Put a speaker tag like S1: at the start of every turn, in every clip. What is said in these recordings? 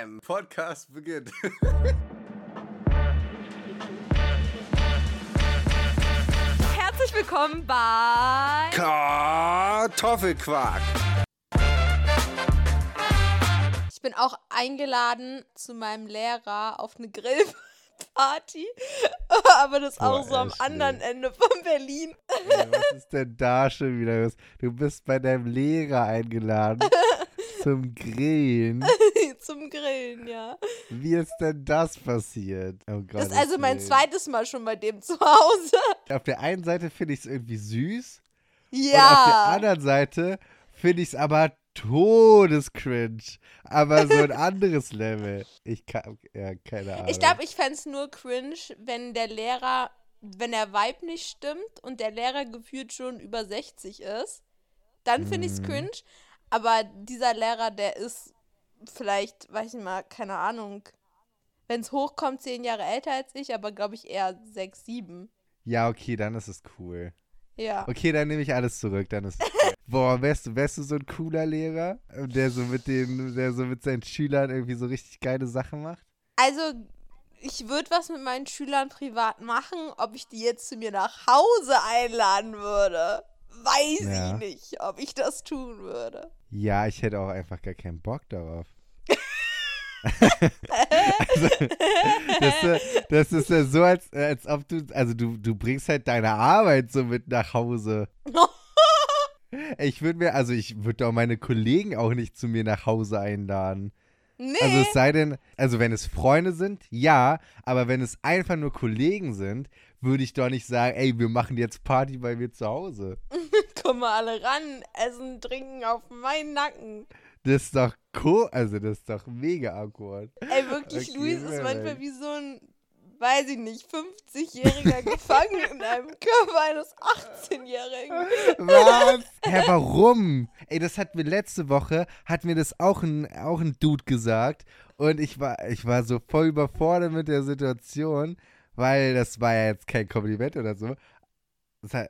S1: Bam! Podcast beginnt.
S2: Herzlich willkommen bei
S1: Kartoffelquark.
S2: Ich bin auch eingeladen zu meinem Lehrer auf eine Grillparty, aber das
S3: Boah,
S2: auch so am anderen Ende von Berlin.
S3: Ja, was ist denn da schon wieder los? Du bist bei deinem Lehrer eingeladen zum Grillen.
S2: Zum Grillen, ja.
S3: Wie ist denn das passiert? Oh Gott.
S2: Das ist also mein zweites Mal schon bei dem zu Hause.
S3: Auf der einen Seite finde ich es irgendwie süß. Und auf der
S2: Ja.
S3: anderen Seite finde ich es aber todescringe. Aber so ein anderes Level. Ich kann, ja, keine Ahnung.
S2: Ich glaube, ich fände es nur cringe, wenn der Lehrer, wenn der Vibe nicht stimmt und der Lehrer gefühlt schon über 60 ist. Dann finde ich es
S3: Mhm.
S2: cringe. Aber dieser Lehrer, der ist vielleicht, weiß ich mal, keine Ahnung. Wenn es hochkommt, zehn Jahre älter als ich, aber glaube ich eher sechs, sieben.
S3: Ja, okay, dann ist es cool.
S2: Ja.
S3: Okay, dann nehme ich alles zurück. Dann ist Boah, wärst du, wärst du so ein cooler Lehrer, der so mit den, der so mit seinen Schülern irgendwie so richtig geile Sachen macht?
S2: Also, ich würde was mit meinen Schülern privat machen. Ob ich die jetzt zu mir nach Hause einladen würde, weiß
S3: Ja.
S2: ich nicht, ob ich das tun würde.
S3: Ja, ich hätte auch einfach gar keinen Bock darauf. also, das, das ist ja so, als, als ob du, also du, du bringst halt deine Arbeit so mit nach Hause. Ich würde mir, also ich würde auch meine Kollegen auch nicht zu mir nach Hause einladen.
S2: Nee.
S3: Also es sei denn, also wenn es Freunde sind, ja, aber wenn es einfach nur Kollegen sind, würde ich doch nicht sagen, ey, wir machen jetzt Party bei mir zu Hause.
S2: Kommen wir alle ran, essen, trinken auf meinen Nacken.
S3: Das ist doch cool, also das ist doch mega awkward.
S2: Ey, wirklich,
S3: Okay,
S2: Luis ist manchmal wie so ein, weiß ich nicht, 50-Jähriger gefangen in einem Körper eines 18-Jährigen.
S3: Was? Hä, warum? Ey, das hat mir letzte Woche, hat mir das auch ein, auch ein Dude gesagt. Und ich war, ich war so voll überfordert mit der Situation, weil das war ja jetzt kein Kompliment oder so.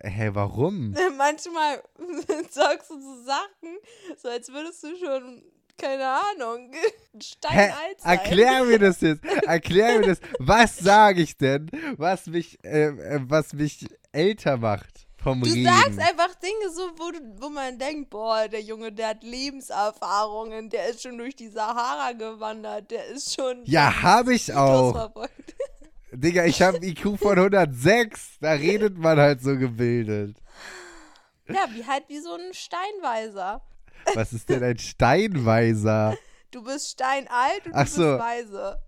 S3: Hä, warum?
S2: Manchmal sagst du so Sachen, so als würdest du schon, keine Ahnung, steinalt sein.
S3: erklär mir das jetzt. Erklär mir das. Was sage ich denn, was mich, äh, äh, was mich älter macht vom
S2: Du
S3: Reden?
S2: sagst einfach Dinge so, wo, du, wo man denkt, boah, der Junge, der hat Lebenserfahrungen, der ist schon durch die Sahara gewandert, der ist schon...
S3: Ja, habe ich auch. Digga, ich habe IQ von 106. Da redet man halt so gebildet.
S2: Ja, wie halt wie so ein Steinweiser.
S3: Was ist denn ein Steinweiser?
S2: Du bist steinalt und
S3: Ach
S2: du
S3: so.
S2: bist weise.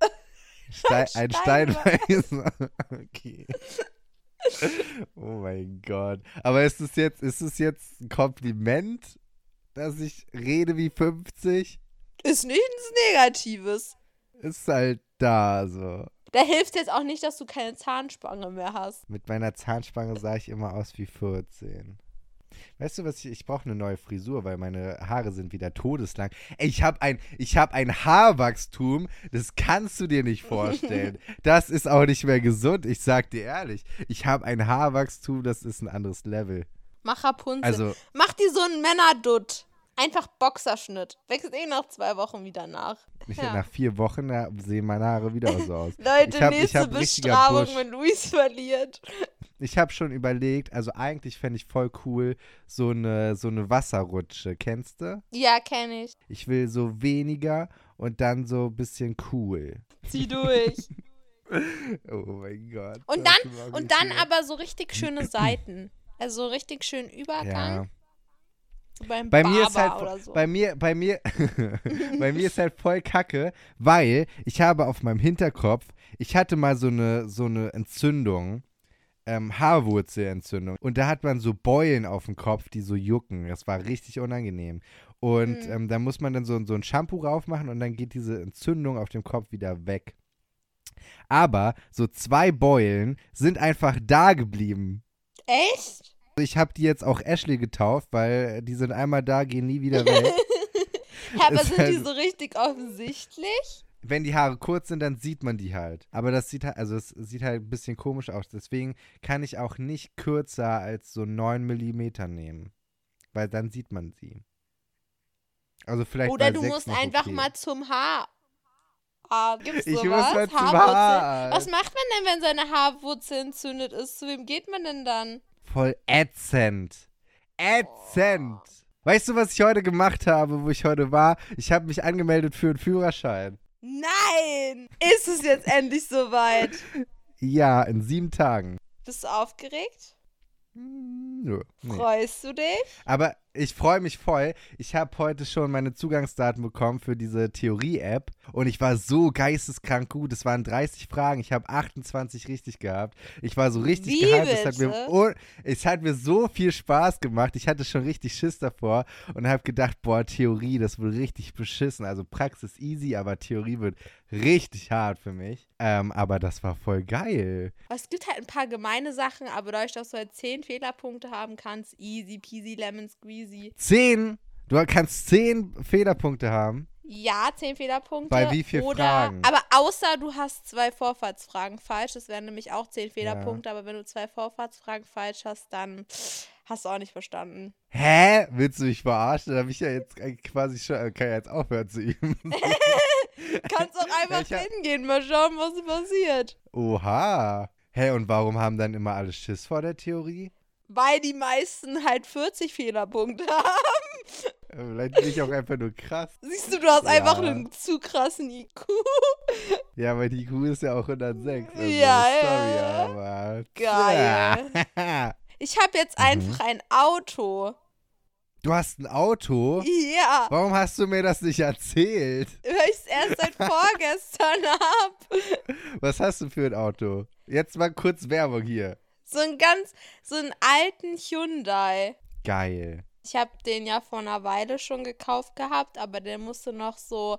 S3: Stein, ein
S2: Steinweiser.
S3: Steinweiser. Okay. Oh mein Gott. Aber ist es jetzt, ist es jetzt ein Kompliment, dass ich rede wie 50?
S2: Ist nichts Negatives.
S3: Ist halt da so.
S2: Da hilft jetzt auch nicht, dass du keine Zahnspange mehr hast.
S3: Mit meiner Zahnspange sah ich immer aus wie 14. Weißt du was, ich, ich brauche eine neue Frisur, weil meine Haare sind wieder todeslang. Ey, ich habe ein, ich hab ein Haarwachstum, das kannst du dir nicht vorstellen. das ist auch nicht mehr gesund, ich sag dir ehrlich. Ich habe ein Haarwachstum, das ist ein anderes Level.
S2: Mach Rapunzel.
S3: Also,
S2: Mach dir so einen Männerdutt. Einfach Boxerschnitt. Wächst eh nach zwei Wochen wieder nach.
S3: ich,
S2: Ja.
S3: nach vier Wochen ja, sehen meine Haare wieder so aus.
S2: Leute,
S3: ich hab, ich
S2: nächste
S3: hab richtiger
S2: Bestrafung, wenn Luis verliert.
S3: Ich habe schon überlegt, also eigentlich fände ich voll cool, so eine, so eine Wasserrutsche. Kennst du?
S2: Ja, kenne ich.
S3: Ich will so weniger und dann so ein bisschen cool.
S2: Zieh durch.
S3: Oh mein Gott.
S2: Und dann, und
S3: ich
S2: dann aber so richtig schöne Seiten. Also richtig schön Übergang.
S3: Ja.
S2: Beim
S3: Bei
S2: Barber
S3: mir ist halt,
S2: oder so.
S3: bei mir, bei mir, bei mir ist halt voll Kacke, weil ich habe auf meinem Hinterkopf, ich hatte mal so eine, so eine Entzündung, ähm, Haarwurzelentzündung. Und da hat man so Beulen auf dem Kopf, die so jucken. Das war richtig unangenehm. Und
S2: Mhm.
S3: ähm, da muss man dann so, so ein Shampoo raufmachen und dann geht diese Entzündung auf dem Kopf wieder weg. Aber so zwei Beulen sind einfach da geblieben.
S2: Echt?
S3: Ich habe die jetzt auch Ashley getauft, weil die sind einmal da, gehen nie wieder weg.
S2: Aber
S3: Ist
S2: sind
S3: halt-
S2: die so richtig offensichtlich?
S3: Wenn die Haare kurz sind, dann sieht man die halt. Aber das sieht halt, also es sieht halt ein bisschen komisch aus. Deswegen kann ich auch nicht kürzer als so 9 mm nehmen. Weil dann sieht man sie. Also vielleicht
S2: Oder du musst einfach
S3: okay.
S2: mal zum Haar hart. Gibt's
S3: Ich muss
S2: sowas?
S3: mal zum? Haararzt.
S2: Was macht man denn, wenn seine Haarwurzel entzündet ist? Zu wem geht man denn dann?
S3: Voll ätzend. Ätzend. Weißt du, was ich heute gemacht habe, wo ich heute war? Ich habe mich angemeldet für einen Führerschein.
S2: Nein! Ist es jetzt endlich soweit?
S3: Ja, in sieben Tagen.
S2: Bist du aufgeregt?
S3: Hm, Nö. Nee.
S2: Freust du dich?
S3: Aber ich freue mich voll. Ich habe heute schon meine Zugangsdaten bekommen für diese Theorie-App und ich war so geisteskrank gut. Es waren 30 Fragen. Ich habe 28 richtig gehabt. Ich war so richtig
S2: Wie
S3: gehypt. Es hat, mir, es hat mir so viel Spaß gemacht. Ich hatte schon richtig Schiss davor und habe gedacht, boah, Theorie, das wird richtig beschissen. Also Praxis easy, aber Theorie wird richtig hart für mich. Ähm, aber das war voll geil.
S2: Es gibt halt ein paar gemeine Sachen, aber dadurch, dass du halt 10 Fehlerpunkte haben kannst, easy peasy lemon squeezy.
S3: Zehn. Du kannst zehn Fehlerpunkte haben.
S2: Ja, 10 Fehlerpunkte.
S3: Bei wie viel
S2: oder,
S3: Fragen?
S2: Aber außer du hast zwei Vorfahrtsfragen falsch, das wären nämlich auch 10 Fehlerpunkte, aber wenn du zwei Vorfahrtsfragen falsch hast, dann hast du auch nicht verstanden.
S3: Hä? Willst du mich verarschen? Dann habe ich ja jetzt quasi schon, äh, kann ja jetzt aufhören zu üben.
S2: Kannst auch einfach
S3: hab-
S2: hingehen, mal schauen, was passiert.
S3: Oha. Hä, und warum haben dann immer alle Schiss vor der Theorie?
S2: Weil die meisten halt 40 Fehlerpunkte haben.
S3: Vielleicht bin ich auch einfach nur krass.
S2: Siehst du, du hast
S3: Ja.
S2: einfach einen zu krassen IQ.
S3: Ja, weil die IQ ist ja auch 106. Also,
S2: Ja,
S3: sorry,
S2: ja.
S3: aber.
S2: Geil.
S3: Ja.
S2: Ich habe jetzt
S3: Mhm.
S2: einfach ein Auto.
S3: Du hast ein Auto?
S2: Ja,
S3: Warum hast du mir das nicht erzählt?
S2: weil ich es erst seit vorgestern habe.
S3: Was hast du für ein Auto? Jetzt mal kurz Werbung hier.
S2: So einen ganz, so einen alten Hyundai.
S3: Geil.
S2: Ich habe den ja vor einer Weile schon gekauft gehabt, aber der musste noch so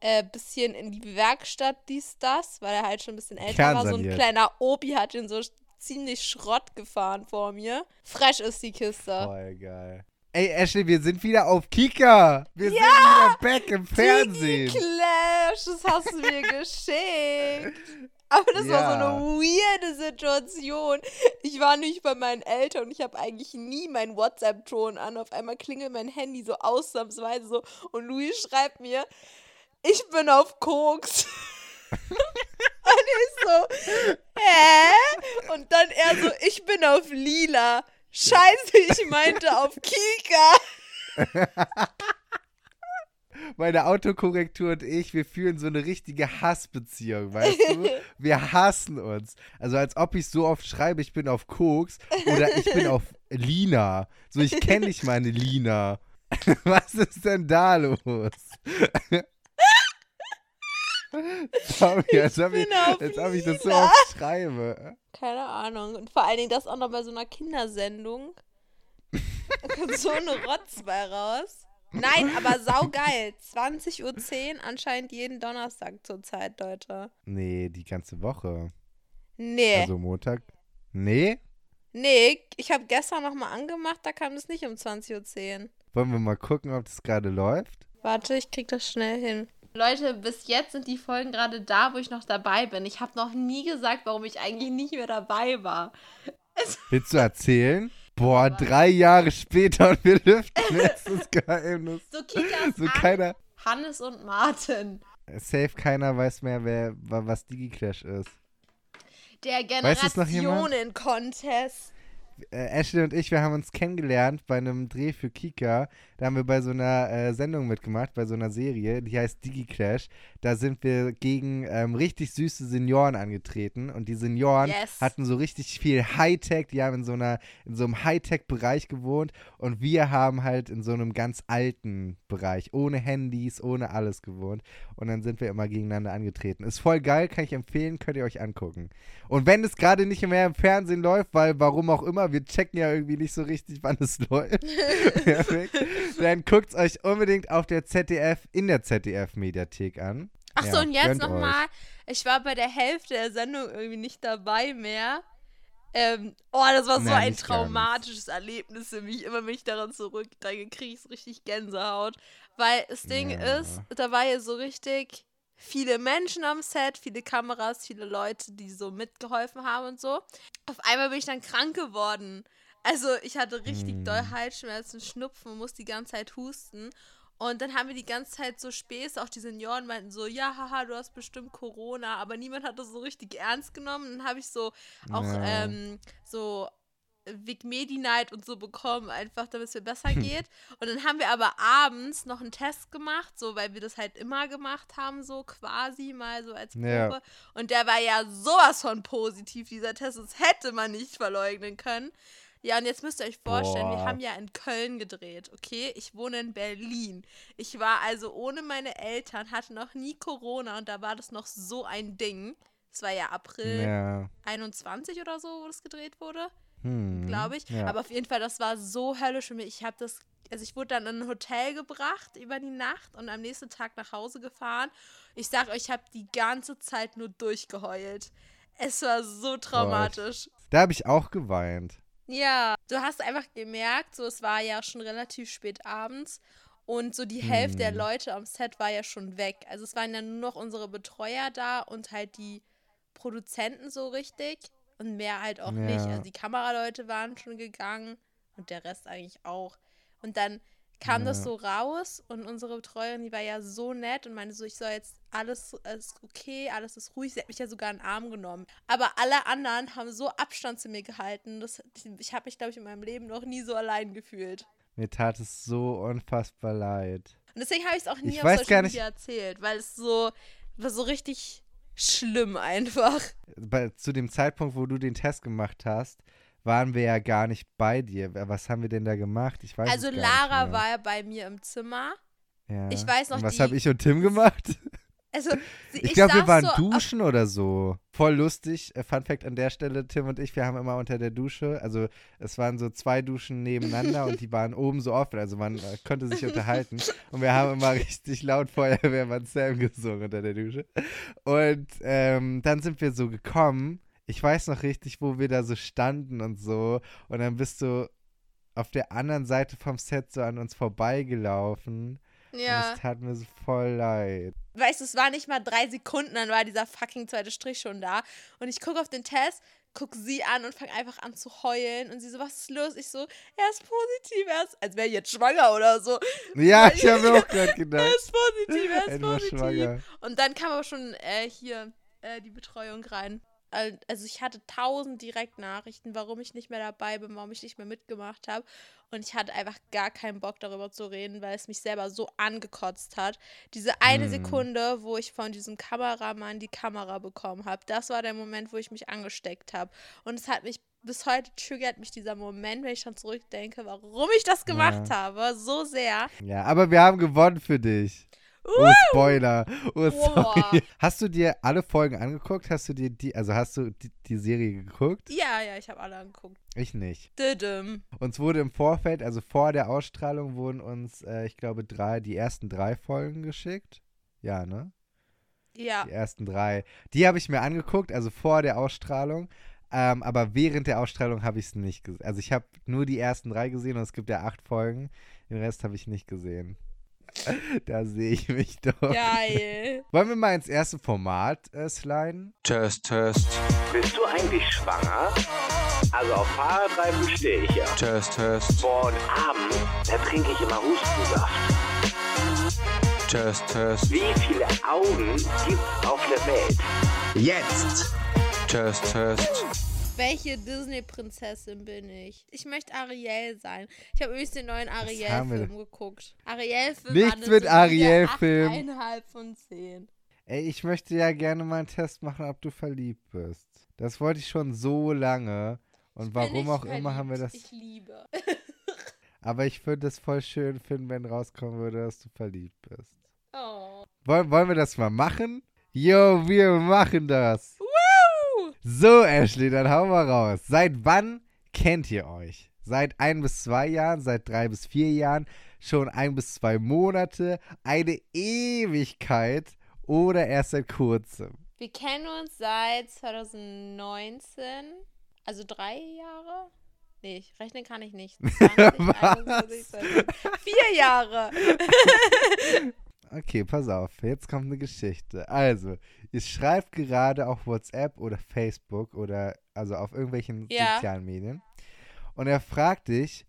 S2: äh, bisschen in die Werkstatt dies, das, weil er halt schon ein bisschen älter war. So ein kleiner Obi hat den so ziemlich Schrott gefahren vor mir. Fresh ist die Kiste.
S3: Voll geil. Ey, Ashley, wir sind wieder auf Kika. Wir sind wieder back im Fernsehen.
S2: Clash, das hast du mir geschickt. Aber das war so
S3: Ja.
S2: eine weirde Situation. Ich war nicht bei meinen Eltern und ich habe eigentlich nie meinen WhatsApp-Ton an. Auf einmal klingelt mein Handy so ausnahmsweise so und Louis schreibt mir, ich bin auf Koks. und ich so, hä? Und dann er so, ich bin auf Lila. Scheiße, ich meinte auf Kika.
S3: Meine Autokorrektur und ich, wir führen so eine richtige Hassbeziehung, weißt du? Wir hassen uns. Also als ob ich so oft schreibe, ich bin auf Koks oder ich bin auf Lina. So, ich kenne nicht meine Lina. Was ist denn da los? Sorry, als ob ich, als ob ich das so oft schreibe.
S2: Keine Ahnung. Und vor allen Dingen das auch noch bei so einer Kindersendung. Da kommt so eine Rotz bei raus. Nein, aber saugeil. 20.10 Uhr anscheinend jeden Donnerstag zurzeit, Leute.
S3: Nee, die ganze Woche.
S2: Nee.
S3: Also Montag. Nee?
S2: nee, ich habe gestern nochmal angemacht, da kam es nicht um 20.10 Uhr.
S3: Wollen wir mal gucken, ob das gerade läuft?
S2: Warte, ich krieg das schnell hin. Leute, bis jetzt sind die Folgen gerade da, wo ich noch dabei bin. Ich habe noch nie gesagt, warum ich eigentlich nicht mehr dabei war.
S3: Willst du erzählen? Boah, drei Jahre später und wir lüften jetzt das Geheimnis.
S2: So Kikas
S3: So keiner,
S2: Hannes und Martin.
S3: safe keiner weiß mehr, wer, wa- was DigiClash ist.
S2: Der? Generationen-Contest.
S3: Äh, Ashley und ich, wir haben uns kennengelernt bei einem Dreh für Kika. Da haben wir bei so einer äh, Sendung mitgemacht, bei so einer Serie, die heißt DigiClash. Da sind wir gegen ähm, richtig süße Senioren angetreten und die Senioren
S2: Yes.
S3: hatten so richtig viel Hightech. Die haben in so einer in so einem Hightech-Bereich gewohnt und wir haben halt in so einem ganz alten Bereich, ohne Handys, ohne alles gewohnt. Und dann sind wir immer gegeneinander angetreten. Ist voll geil, kann ich empfehlen, könnt ihr euch angucken. Und wenn es gerade nicht mehr im Fernsehen läuft, weil warum auch immer, wir checken ja irgendwie nicht so richtig, wann es läuft, Perfekt. dann guckt es euch unbedingt auf der ZDF, in der ZDF-Mediathek an.
S2: Ach so,
S3: Ja,
S2: und jetzt nochmal. Ich war bei der Hälfte der Sendung irgendwie nicht dabei mehr. Ähm, oh, das war so
S3: Na,
S2: ein traumatisches Erlebnis für mich. Immer wenn ich daran zurückdenke, kriege ich richtig Gänsehaut. Weil das Ding
S3: Ja.
S2: ist, da war ja so richtig viele Menschen am Set, viele Kameras, viele Leute, die so mitgeholfen haben und so. Auf einmal bin ich dann krank geworden. Also ich hatte richtig
S3: Hm.
S2: doll Halsschmerzen, Schnupfen, musste die ganze Zeit husten. Und dann haben wir die ganze Zeit so Späße, auch die Senioren meinten so, ja, haha, du hast bestimmt Corona, aber niemand hat das so richtig ernst genommen. Dann habe ich so auch
S3: Ja.
S2: ähm, so Vic Medi Night und so bekommen, einfach damit es mir besser geht. Und dann haben wir aber abends noch einen Test gemacht, so weil wir das halt immer gemacht haben, so quasi mal so als Probe.
S3: Ja.
S2: Und der war ja sowas von positiv, dieser Test. Das hätte man nicht verleugnen können. Ja, und jetzt müsst ihr euch vorstellen, wir
S3: Boah.
S2: haben ja in Köln gedreht, okay? Ich wohne in Berlin. Ich war also ohne meine Eltern, hatte noch nie Corona und da war das noch so ein Ding. Es war ja April
S3: Ja.
S2: 21 oder so, wo das gedreht wurde
S3: Hm.
S2: glaube ich.
S3: Ja.
S2: Aber auf jeden Fall, das war so höllisch für mich. Ich habe das, also ich wurde dann in ein Hotel gebracht über die Nacht und am nächsten Tag nach Hause gefahren. Ich sag euch, ich habe die ganze Zeit nur durchgeheult. Es war so traumatisch.
S3: Da habe ich auch geweint.
S2: Ja, du hast einfach gemerkt, so es war ja schon relativ spät abends und so die Hälfte der
S3: Hm.
S2: Leute am Set war ja schon weg. Also es waren ja nur noch unsere Betreuer da und halt die Produzenten so richtig und mehr halt auch nicht.
S3: Ja.
S2: Also die Kameraleute waren schon gegangen und der Rest eigentlich auch. Und dann kam das
S3: Ja.
S2: so raus und unsere Betreuerin, die war ja so nett und meinte so, ich soll jetzt alles ist okay, alles ist ruhig. Sie hat mich ja sogar in den Arm genommen. Aber alle anderen haben so Abstand zu mir gehalten. Das, ich habe mich, glaube ich, in meinem Leben noch nie so allein gefühlt.
S3: Mir tat es so unfassbar leid.
S2: Und deswegen habe ich es auch nie
S3: Ich
S2: auf Social
S3: nicht-
S2: Media erzählt, weil es so war so richtig schlimm einfach.
S3: Bei, zu dem Zeitpunkt, wo du den Test gemacht hast, waren wir ja gar nicht bei dir. Was haben wir denn da gemacht? Ich weiß
S2: Also Lara war ja bei mir im Zimmer.
S3: Ja.
S2: ich weiß noch,
S3: Und was habe ich und Tim gemacht?
S2: Also sie,
S3: Ich glaube, wir waren
S2: so
S3: duschen oder so. Voll lustig. Äh, Fun Fact an der Stelle, Tim und ich, wir haben immer unter der Dusche, also es waren so zwei Duschen nebeneinander und die waren oben so offen, also man äh, konnte sich unterhalten. Und wir haben immer richtig laut Feuerwehrmann Sam gesungen unter der Dusche. Und ähm, dann sind wir so gekommen. Ich weiß noch richtig, wo wir da so standen und so. Und dann bist du auf der anderen Seite vom Set so an uns vorbeigelaufen. Und
S2: Ja.
S3: es tat mir so voll leid.
S2: Weißt du, es war nicht mal drei Sekunden, dann war dieser fucking zweite Strich schon da. Und ich gucke auf den Test, guck sie an und fange einfach an zu heulen. Und sie so, was ist los? Ich so, er ist positiv, er ist, als wäre ich jetzt schwanger oder so.
S3: Ja, ich habe mir auch gerade
S2: Er
S3: gedacht.
S2: ist positiv, er ist
S3: Endlich
S2: positiv.
S3: schwanger.
S2: Und dann kam aber schon äh, hier äh, die Betreuung rein. Al- Also ich hatte tausend Direktnachrichten, warum ich nicht mehr dabei bin, warum ich nicht mehr mitgemacht habe. Und ich hatte einfach gar keinen Bock darüber zu reden, weil es mich selber so angekotzt hat. Diese eine
S3: Hm.
S2: Sekunde, wo ich von diesem Kameramann die Kamera bekommen habe, das war der Moment, wo ich mich angesteckt habe. Und es hat mich bis heute triggert mich dieser Moment, wenn ich schon zurückdenke, warum ich das gemacht
S3: Ja.
S2: habe, so sehr.
S3: Ja, aber wir haben gewonnen für dich. Oh, Spoiler. Oh, sorry. Hast du dir alle Folgen angeguckt? Hast du dir die, also hast du die, die Serie geguckt?
S2: Ja, ja, ich habe alle angeguckt.
S3: Ich nicht.
S2: Didim.
S3: Uns wurde im Vorfeld, also vor der Ausstrahlung, wurden uns, äh, ich glaube, drei, die ersten drei Folgen geschickt. Ja, ne?
S2: Ja.
S3: Die ersten drei. Die habe ich mir angeguckt, also vor der Ausstrahlung. Ähm, aber während der Ausstrahlung habe ich es nicht gesehen. Also ich habe nur die ersten drei gesehen und es gibt ja acht Folgen. Den Rest habe ich nicht gesehen. da sehe ich mich doch.
S2: Geil.
S3: Wollen wir mal ins erste Format äh, sliden?
S1: Test, Test,
S4: Bist du eigentlich schwanger? Also auf Fahrradreifen stehe ich ja.
S1: Test, Test,
S4: Boah, und abends, da trinke ich immer Hustensaft.
S1: Test, Test,
S4: Wie viele Augen gibt's auf der Welt? Jetzt!
S1: Test, Test,
S2: Welche Disney-Prinzessin bin ich? Ich möchte Ariel sein. Ich habe übrigens den neuen Ariel-Film geguckt. Ariel-Film
S3: Nichts mit Ariel-Film.
S2: 8,5 von 10.
S3: Ey, ich möchte ja gerne mal einen Test machen, ob du verliebt bist. Das wollte ich schon so lange. Und
S2: Bin
S3: warum
S2: ich
S3: auch immer haben wir das.
S2: verliebt. Ich liebe.
S3: Aber ich würde es voll schön finden, wenn rauskommen würde, dass du verliebt bist.
S2: Oh.
S3: Wollen, wollen wir das mal machen? Jo, wir machen das.
S2: Woo!
S3: So, Ashley, dann hauen wir raus. Seit wann kennt ihr euch? Seit ein bis zwei Jahren, seit drei bis vier Jahren, schon ein bis zwei Monate, eine Ewigkeit oder erst seit kurzem?
S2: Wir kennen uns seit 2019. Also drei Jahre? Nee, ich rechnen kann ich nicht. 20,
S3: Was?
S2: 21, 22, Vier Jahre.
S3: Okay, pass auf, jetzt kommt eine Geschichte. Also, ihr schreibt gerade auf WhatsApp oder Facebook oder also auf irgendwelchen
S2: Ja.
S3: sozialen Medien und er fragt dich,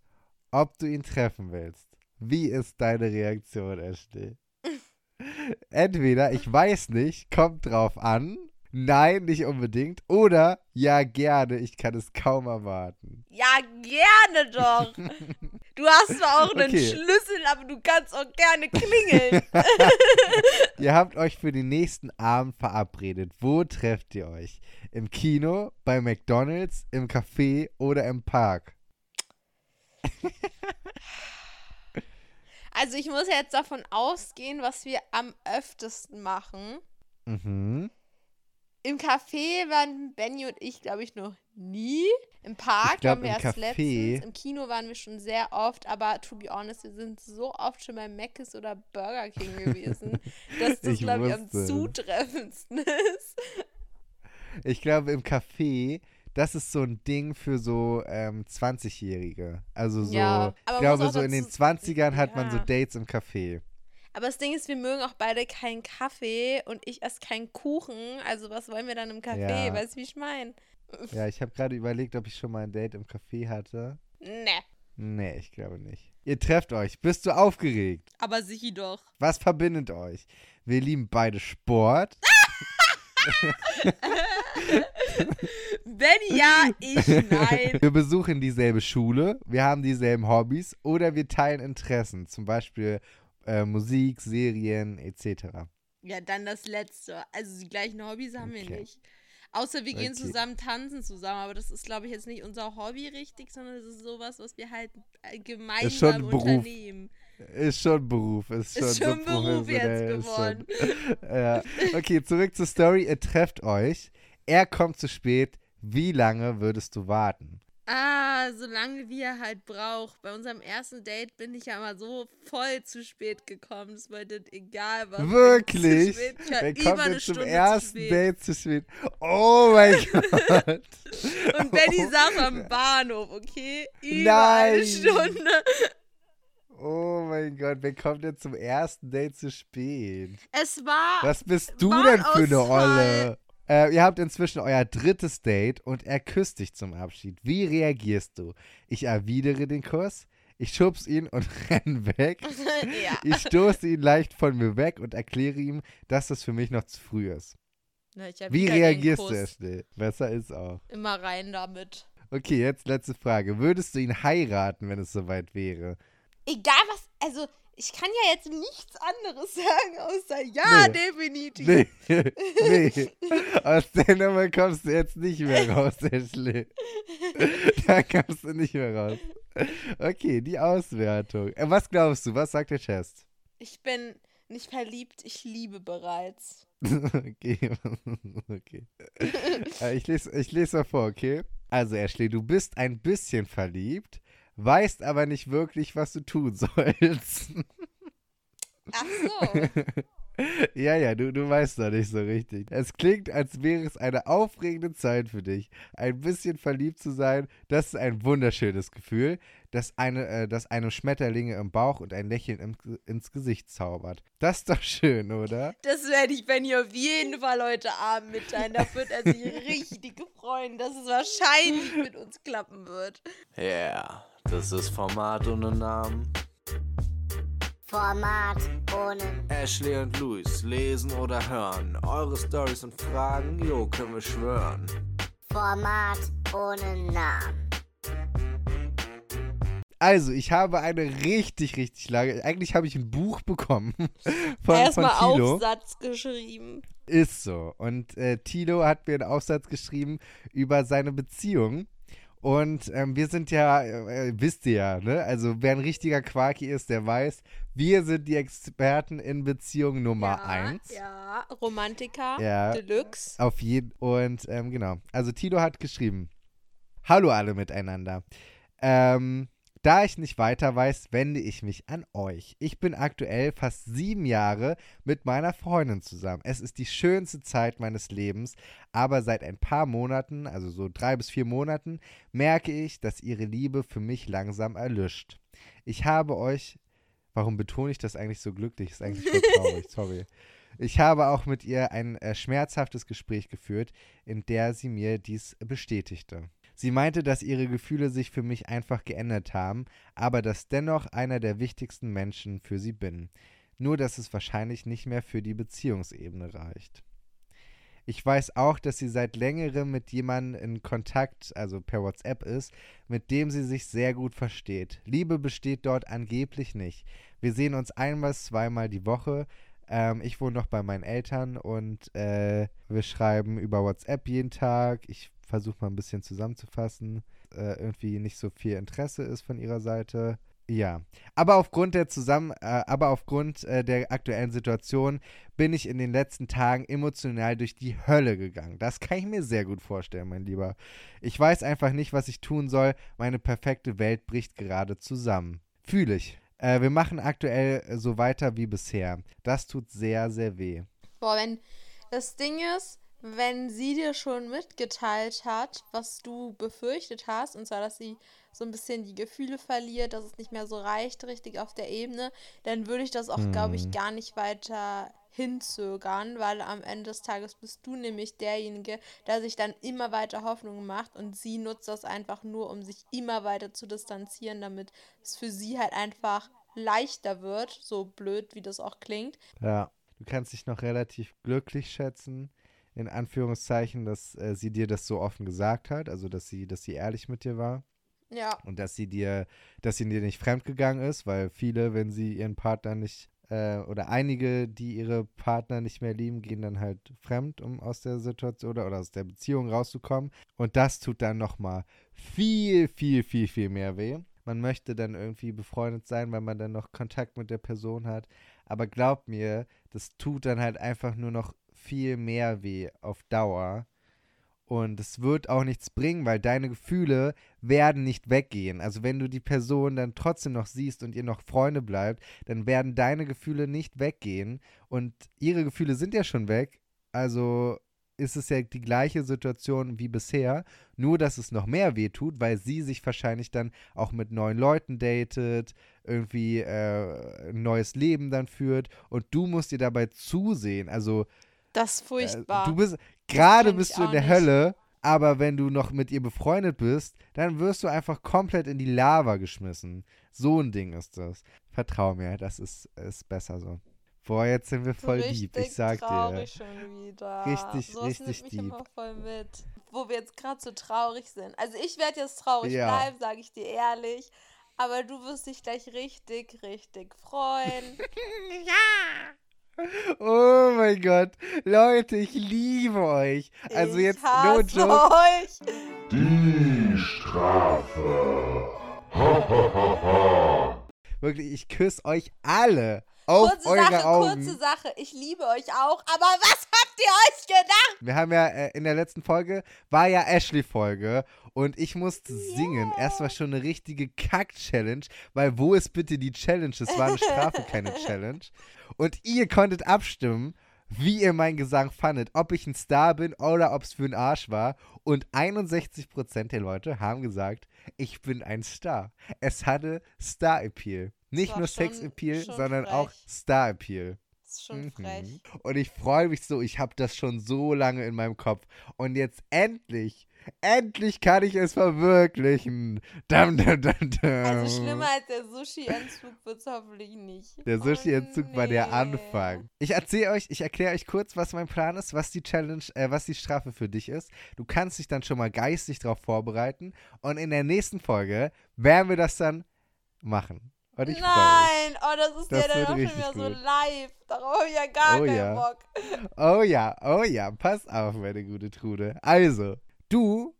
S3: ob du ihn treffen willst. Wie ist deine Reaktion, Ashley? Entweder ich weiß nicht, kommt drauf an, nein, nicht unbedingt, oder ja, gerne, ich kann es kaum erwarten.
S2: Ja, gerne doch. Du hast zwar auch einen
S3: Okay.
S2: Schlüssel, aber du kannst auch gerne klingeln.
S3: Ihr habt euch für den nächsten Abend verabredet. Wo trefft ihr euch? Im Kino, bei McDonald's, im Café oder im Park?
S2: Also ich muss jetzt davon ausgehen, was wir am öftesten machen.
S3: Mhm.
S2: Im Café waren Benny und ich, glaube ich, noch nie. Im Park
S3: glaub,
S2: waren wir
S3: im
S2: erst
S3: Café-
S2: letztens. Im Kino waren wir schon sehr oft, aber to be honest, wir sind so oft schon bei Mc's oder Burger King gewesen, dass das, glaube ich, am zutreffendsten ist.
S3: Ich glaube, im Café, das ist so ein Ding für so ähm, 20-Jährige. Also so,
S2: Ja,
S3: ich glaube, so in den
S2: dazu-
S3: 20ern hat man so
S2: ja.
S3: Dates im Café.
S2: Aber das Ding ist, wir mögen auch beide keinen Kaffee und ich esse keinen Kuchen. Also was wollen wir dann im Café?
S3: Ja.
S2: Weißt du, wie ich meine?
S3: Ja, ich habe gerade überlegt, ob ich schon mal ein Date im Café hatte.
S2: Ne,
S3: Nee, ich glaube nicht. Ihr trefft euch. Bist du aufgeregt?
S2: aber sicher doch.
S3: Was verbindet euch? Wir lieben beide Sport.
S2: Benny ja, ich nein.
S3: Wir besuchen dieselbe Schule, wir haben dieselben Hobbys oder wir teilen Interessen, zum Beispiel äh, Musik, Serien etc.
S2: Ja, dann das letzte. Also die gleichen Hobbys haben wir
S3: Okay.
S2: nicht. Außer wir gehen
S3: Okay.
S2: zusammen tanzen zusammen, aber das ist, glaube ich, jetzt nicht unser Hobby richtig, sondern es ist sowas, was wir halt äh, gemeinsam unternehmen.
S3: Ist schon Beruf, ist schon,
S2: Ist schon
S3: so
S2: Beruf jetzt geworden.
S3: Schon, ja. Okay, zurück zur Story. Ihr trefft euch. Er kommt zu spät. Wie lange würdest du warten?
S2: Ah, solange wie er halt braucht. Bei unserem ersten Date bin ich ja immer so voll zu spät gekommen. Das war dann egal was.
S3: Wirklich?
S2: Zu spät.
S3: Wer kommt
S2: eine
S3: denn zum
S2: Stunde zu
S3: ersten
S2: spät.
S3: Date zu spät? Oh mein Gott.
S2: Und Benny
S3: Oh.
S2: saß am Bahnhof, okay? Über eine
S3: Nein.
S2: Stunde.
S3: Oh mein Gott, wer kommt denn zum ersten Date zu spät?
S2: Es war.
S3: Was bist du denn für eine. Olle? Äh, ihr habt inzwischen euer drittes Date und er küsst dich zum Abschied. Wie reagierst du? Ich erwidere den Kuss, ich schubs ihn und renn weg.
S2: ja.
S3: Ich stoße ihn leicht von mir weg und erkläre ihm, dass es für mich noch zu früh ist.
S2: Na,
S3: Wie reagierst du, Ashley? Besser ist auch.
S2: Immer rein damit.
S3: Okay, jetzt letzte Frage. Würdest du ihn heiraten, wenn es soweit wäre?
S2: Egal was, also ich kann ja jetzt nichts anderes sagen, außer ja,
S3: Nee.
S2: definitiv.
S3: Nee, nee. Aus der Nummer kommst du jetzt nicht mehr raus, Ashley. Da kommst du nicht mehr raus. Okay, die Auswertung. Äh, Was glaubst du? Was sagt der Chest?
S2: Ich bin nicht verliebt, ich liebe bereits.
S3: okay. okay. Äh, Ich lese, ich lese mal vor, okay? Also, Ashley, du bist ein bisschen verliebt, weißt aber nicht wirklich, was du tun sollst.
S2: Ach so.
S3: ja, ja, du, du weißt doch nicht so richtig. Es klingt, als wäre es eine aufregende Zeit für dich. Ein bisschen verliebt zu sein, das ist ein wunderschönes Gefühl, das, eine, äh, das einem Schmetterlinge im Bauch und ein Lächeln im, ins Gesicht zaubert. Das ist doch schön, oder?
S2: Das werde ich Benny auf jeden Fall heute Abend mitteilen. Da wird er sich richtig freuen, dass es wahrscheinlich mit uns klappen wird.
S1: Yeah, das ist Format ohne Namen.
S5: Format ohne
S1: Ashley und Luis lesen oder hören. Eure Stories und Fragen, jo, können wir schwören.
S5: Format ohne Namen.
S3: Also, ich habe eine richtig, richtig lange. Eigentlich habe ich ein Buch bekommen von, von
S2: Erstmal
S3: Tilo.
S2: Aufsatz geschrieben.
S3: Ist so. Und äh, Tilo hat mir einen Aufsatz geschrieben über seine Beziehung. Und ähm, wir sind ja, äh, wisst ihr ja, ne? Also wer ein richtiger Quaki ist, der weiß, wir sind die Experten in Beziehung Nummer
S2: ja,
S3: eins.
S2: Ja, Romantiker,
S3: Ja.
S2: Deluxe.
S3: Auf jeden und ähm, genau. Also Tilo hat geschrieben: Hallo alle miteinander. Ähm, da ich nicht weiter weiß, wende ich mich an euch. Ich bin aktuell fast sieben Jahre mit meiner Freundin zusammen. Es ist die schönste Zeit meines Lebens, aber seit ein paar Monaten, also so drei bis vier Monaten, merke ich, dass ihre Liebe für mich langsam erlischt. Ich habe euch. Warum betone ich das eigentlich so glücklich? Ist eigentlich voll traurig, sorry. Ich habe auch mit ihr ein äh, schmerzhaftes Gespräch geführt, in der sie mir dies bestätigte. Sie meinte, dass ihre Gefühle sich für mich einfach geändert haben, aber dass dennoch einer der wichtigsten Menschen für sie bin. Nur dass es wahrscheinlich nicht mehr für die Beziehungsebene reicht. Ich weiß auch, dass sie seit längerem mit jemandem in Kontakt, also per WhatsApp ist, mit dem sie sich sehr gut versteht. Liebe besteht dort angeblich nicht. Wir sehen uns einmal, zweimal die Woche. Ähm, ich wohne noch bei meinen Eltern und äh, wir schreiben über WhatsApp jeden Tag. Ich versuche mal ein bisschen zusammenzufassen. Äh, irgendwie nicht so viel Interesse ist von ihrer Seite. Ja, aber aufgrund der zusammen, äh, aber aufgrund äh, der aktuellen Situation bin ich in den letzten Tagen emotional durch die Hölle gegangen. Das kann ich mir sehr gut vorstellen, mein Lieber. Ich weiß einfach nicht, was ich tun soll. Meine perfekte Welt bricht gerade zusammen. Fühle ich. Äh, wir machen aktuell so weiter wie bisher. Das tut sehr, sehr weh.
S2: Boah, wenn das Ding ist, wenn sie dir schon mitgeteilt hat, was du befürchtet hast, und zwar, dass sie so ein bisschen die Gefühle verliert, dass es nicht mehr so reicht richtig auf der Ebene, dann würde ich das auch, glaube ich,
S3: Hm.
S2: gar nicht weiter hinzögern, weil am Ende des Tages bist du nämlich derjenige, der sich dann immer weiter Hoffnungen macht und sie nutzt das einfach nur, um sich immer weiter zu distanzieren, damit es für sie halt einfach leichter wird, so blöd wie das auch klingt.
S3: Ja. Du kannst dich noch relativ glücklich schätzen, in Anführungszeichen, dass äh, sie dir das so offen gesagt hat, also dass sie, dass sie ehrlich mit dir war.
S2: Ja,
S3: Und dass sie dir, dass sie dir nicht fremdgegangen ist, weil viele, wenn sie ihren Partner nicht, äh, oder einige, die ihre Partner nicht mehr lieben, gehen dann halt fremd, um aus der Situation oder, oder aus der Beziehung rauszukommen. Und das tut dann nochmal viel, viel, viel, viel mehr weh. Man möchte dann irgendwie befreundet sein, weil man dann noch Kontakt mit der Person hat. Aber glaubt mir, das tut dann halt einfach nur noch viel mehr weh auf Dauer. Und es wird auch nichts bringen, weil deine Gefühle werden nicht weggehen. Also wenn du die Person dann trotzdem noch siehst und ihr noch Freunde bleibt, dann werden deine Gefühle nicht weggehen. Und ihre Gefühle sind ja schon weg. Also ist es ja die gleiche Situation wie bisher, nur dass es noch mehr weh tut, weil sie sich wahrscheinlich dann auch mit neuen Leuten datet, irgendwie äh, ein neues Leben dann führt und du musst ihr dabei zusehen. Also
S2: das ist
S3: äh,
S2: furchtbar.
S3: Du bist gerade
S2: ich
S3: bist du in der
S2: nicht.
S3: Hölle, aber wenn du noch mit ihr befreundet bist, dann wirst du einfach komplett in die Lava geschmissen. So ein Ding ist das. Vertrau mir, das ist, ist besser so. Boah, jetzt sind wir
S2: So
S3: voll lieb, ich
S2: richtig
S3: sag
S2: traurig
S3: dir.
S2: schon wieder.
S3: Richtig,
S2: Sowas
S3: richtig
S2: nimmt mich
S3: deep.
S2: immer voll mit. Wo wir jetzt gerade so traurig sind. Also ich werde jetzt traurig
S3: Ja.
S2: bleiben, sage ich dir ehrlich. Aber du wirst dich gleich richtig, richtig freuen.
S3: Oh mein Gott, Leute, ich liebe euch. Also
S2: ich
S3: jetzt no joke.
S2: euch.
S6: Die Strafe. Ha, ha, ha, ha.
S3: Wirklich, ich küsse euch alle auf
S2: Kurze
S3: eure
S2: Sache,
S3: Augen.
S2: kurze Sache. Ich liebe euch auch. Aber was habt ihr euch gedacht?
S3: Wir haben ja äh, in der letzten Folge, war ja Ashley-Folge und ich musste singen. Erstmal schon eine richtige Kack-Challenge, weil wo ist bitte die Challenge? Es war eine Strafe, keine Challenge. Und ihr konntet abstimmen, wie ihr meinen Gesang fandet, ob ich ein Star bin oder ob es für ein Arsch war. Und 61% der Leute haben gesagt, ich bin ein Star. Es hatte Star-Appeal. Nicht
S2: war
S3: nur
S2: schon-
S3: Sex-Appeal,
S2: schon
S3: sondern
S2: frech.
S3: auch Star-Appeal.
S2: Ist schon
S3: Mhm.
S2: frech.
S3: Und ich freue mich so, ich habe das schon so lange in meinem Kopf. Und jetzt endlich, endlich kann ich es verwirklichen. Dam, dam, dam, dam.
S2: Also schlimmer als der Sushi-Entzug wird es hoffentlich nicht.
S3: Der
S2: Oh,
S3: Sushi-Entzug war der
S2: nee.
S3: Anfang. Ich erzähle euch, ich erkläre euch kurz, was mein Plan ist, was die Challenge, äh, was die Strafe für dich ist. Du kannst dich dann schon mal geistig darauf vorbereiten. Und in der nächsten Folge werden wir das dann machen. Und ich.
S2: Nein, oh, das ist
S3: Das
S2: ja dann auch schon wieder so live. Darauf habe ich ja gar
S3: Oh
S2: keinen
S3: ja.
S2: Bock.
S3: Oh ja, oh ja, pass auf, meine gute Trude. Also, du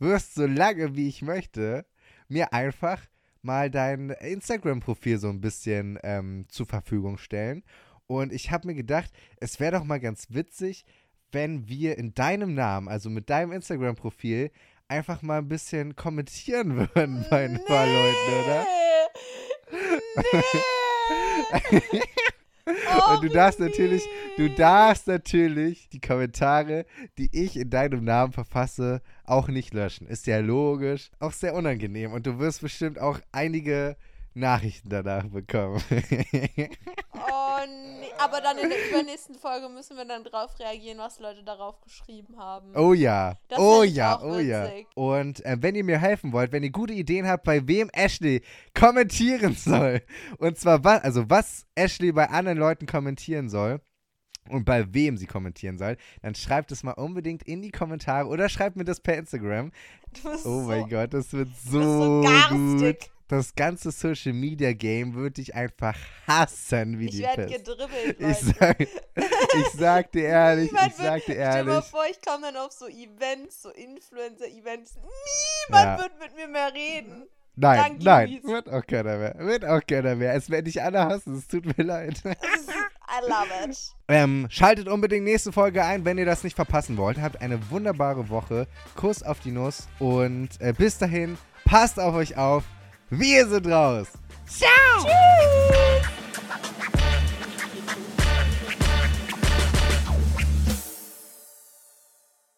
S3: wirst so lange wie ich möchte mir einfach mal dein Instagram-Profil so ein bisschen ähm, zur Verfügung stellen. Und ich habe mir gedacht, es wäre doch mal ganz witzig, wenn wir in deinem Namen, also mit deinem Instagram-Profil, einfach mal ein bisschen kommentieren würden bei ein paar Leuten, oder?
S2: Nee. Oh,
S3: Und du
S2: wie
S3: darfst natürlich, du darfst natürlich die Kommentare, die ich in deinem Namen verfasse, auch nicht löschen. Ist ja logisch, auch sehr unangenehm. Und du wirst bestimmt auch einige Nachrichten danach bekommen.
S2: Oh nee. Aber dann in der übernächsten Folge müssen wir dann drauf reagieren, was Leute darauf geschrieben haben.
S3: Oh ja,
S2: Das
S3: oh ja, oh ja.
S2: witzig.
S3: Und äh, wenn ihr mir helfen wollt, wenn ihr gute Ideen habt, bei wem Ashley kommentieren soll, und zwar was, also was Ashley bei anderen Leuten kommentieren soll und bei wem sie kommentieren soll, dann schreibt es mal unbedingt in die Kommentare oder schreibt mir das per Instagram. Oh
S2: so,
S3: mein Gott, das wird so,
S2: so garstig.
S3: gut. Das ganze Social Media Game würde ich einfach hassen, wie
S2: Ich
S3: die
S2: werde
S3: Pest.
S2: gedribbelt.
S3: Ich sag, ich sag dir ehrlich,
S2: Niemand
S3: ich sag dir
S2: Stell dir mal
S3: ehrlich.
S2: vor, ich komme dann auf so Events, so Influencer-Events. Niemand
S3: Ja.
S2: wird mit mir mehr reden.
S3: Nein, nein, wird auch keiner mehr. Wird auch keiner mehr. Es werden nicht alle hassen, es tut mir leid.
S2: I love it.
S3: ähm, schaltet unbedingt nächste Folge ein, wenn ihr das nicht verpassen wollt. Habt eine wunderbare Woche. Kuss auf die Nuss. Und äh, bis dahin, passt auf euch auf. Wir sind raus. Ciao.
S2: Tschüss.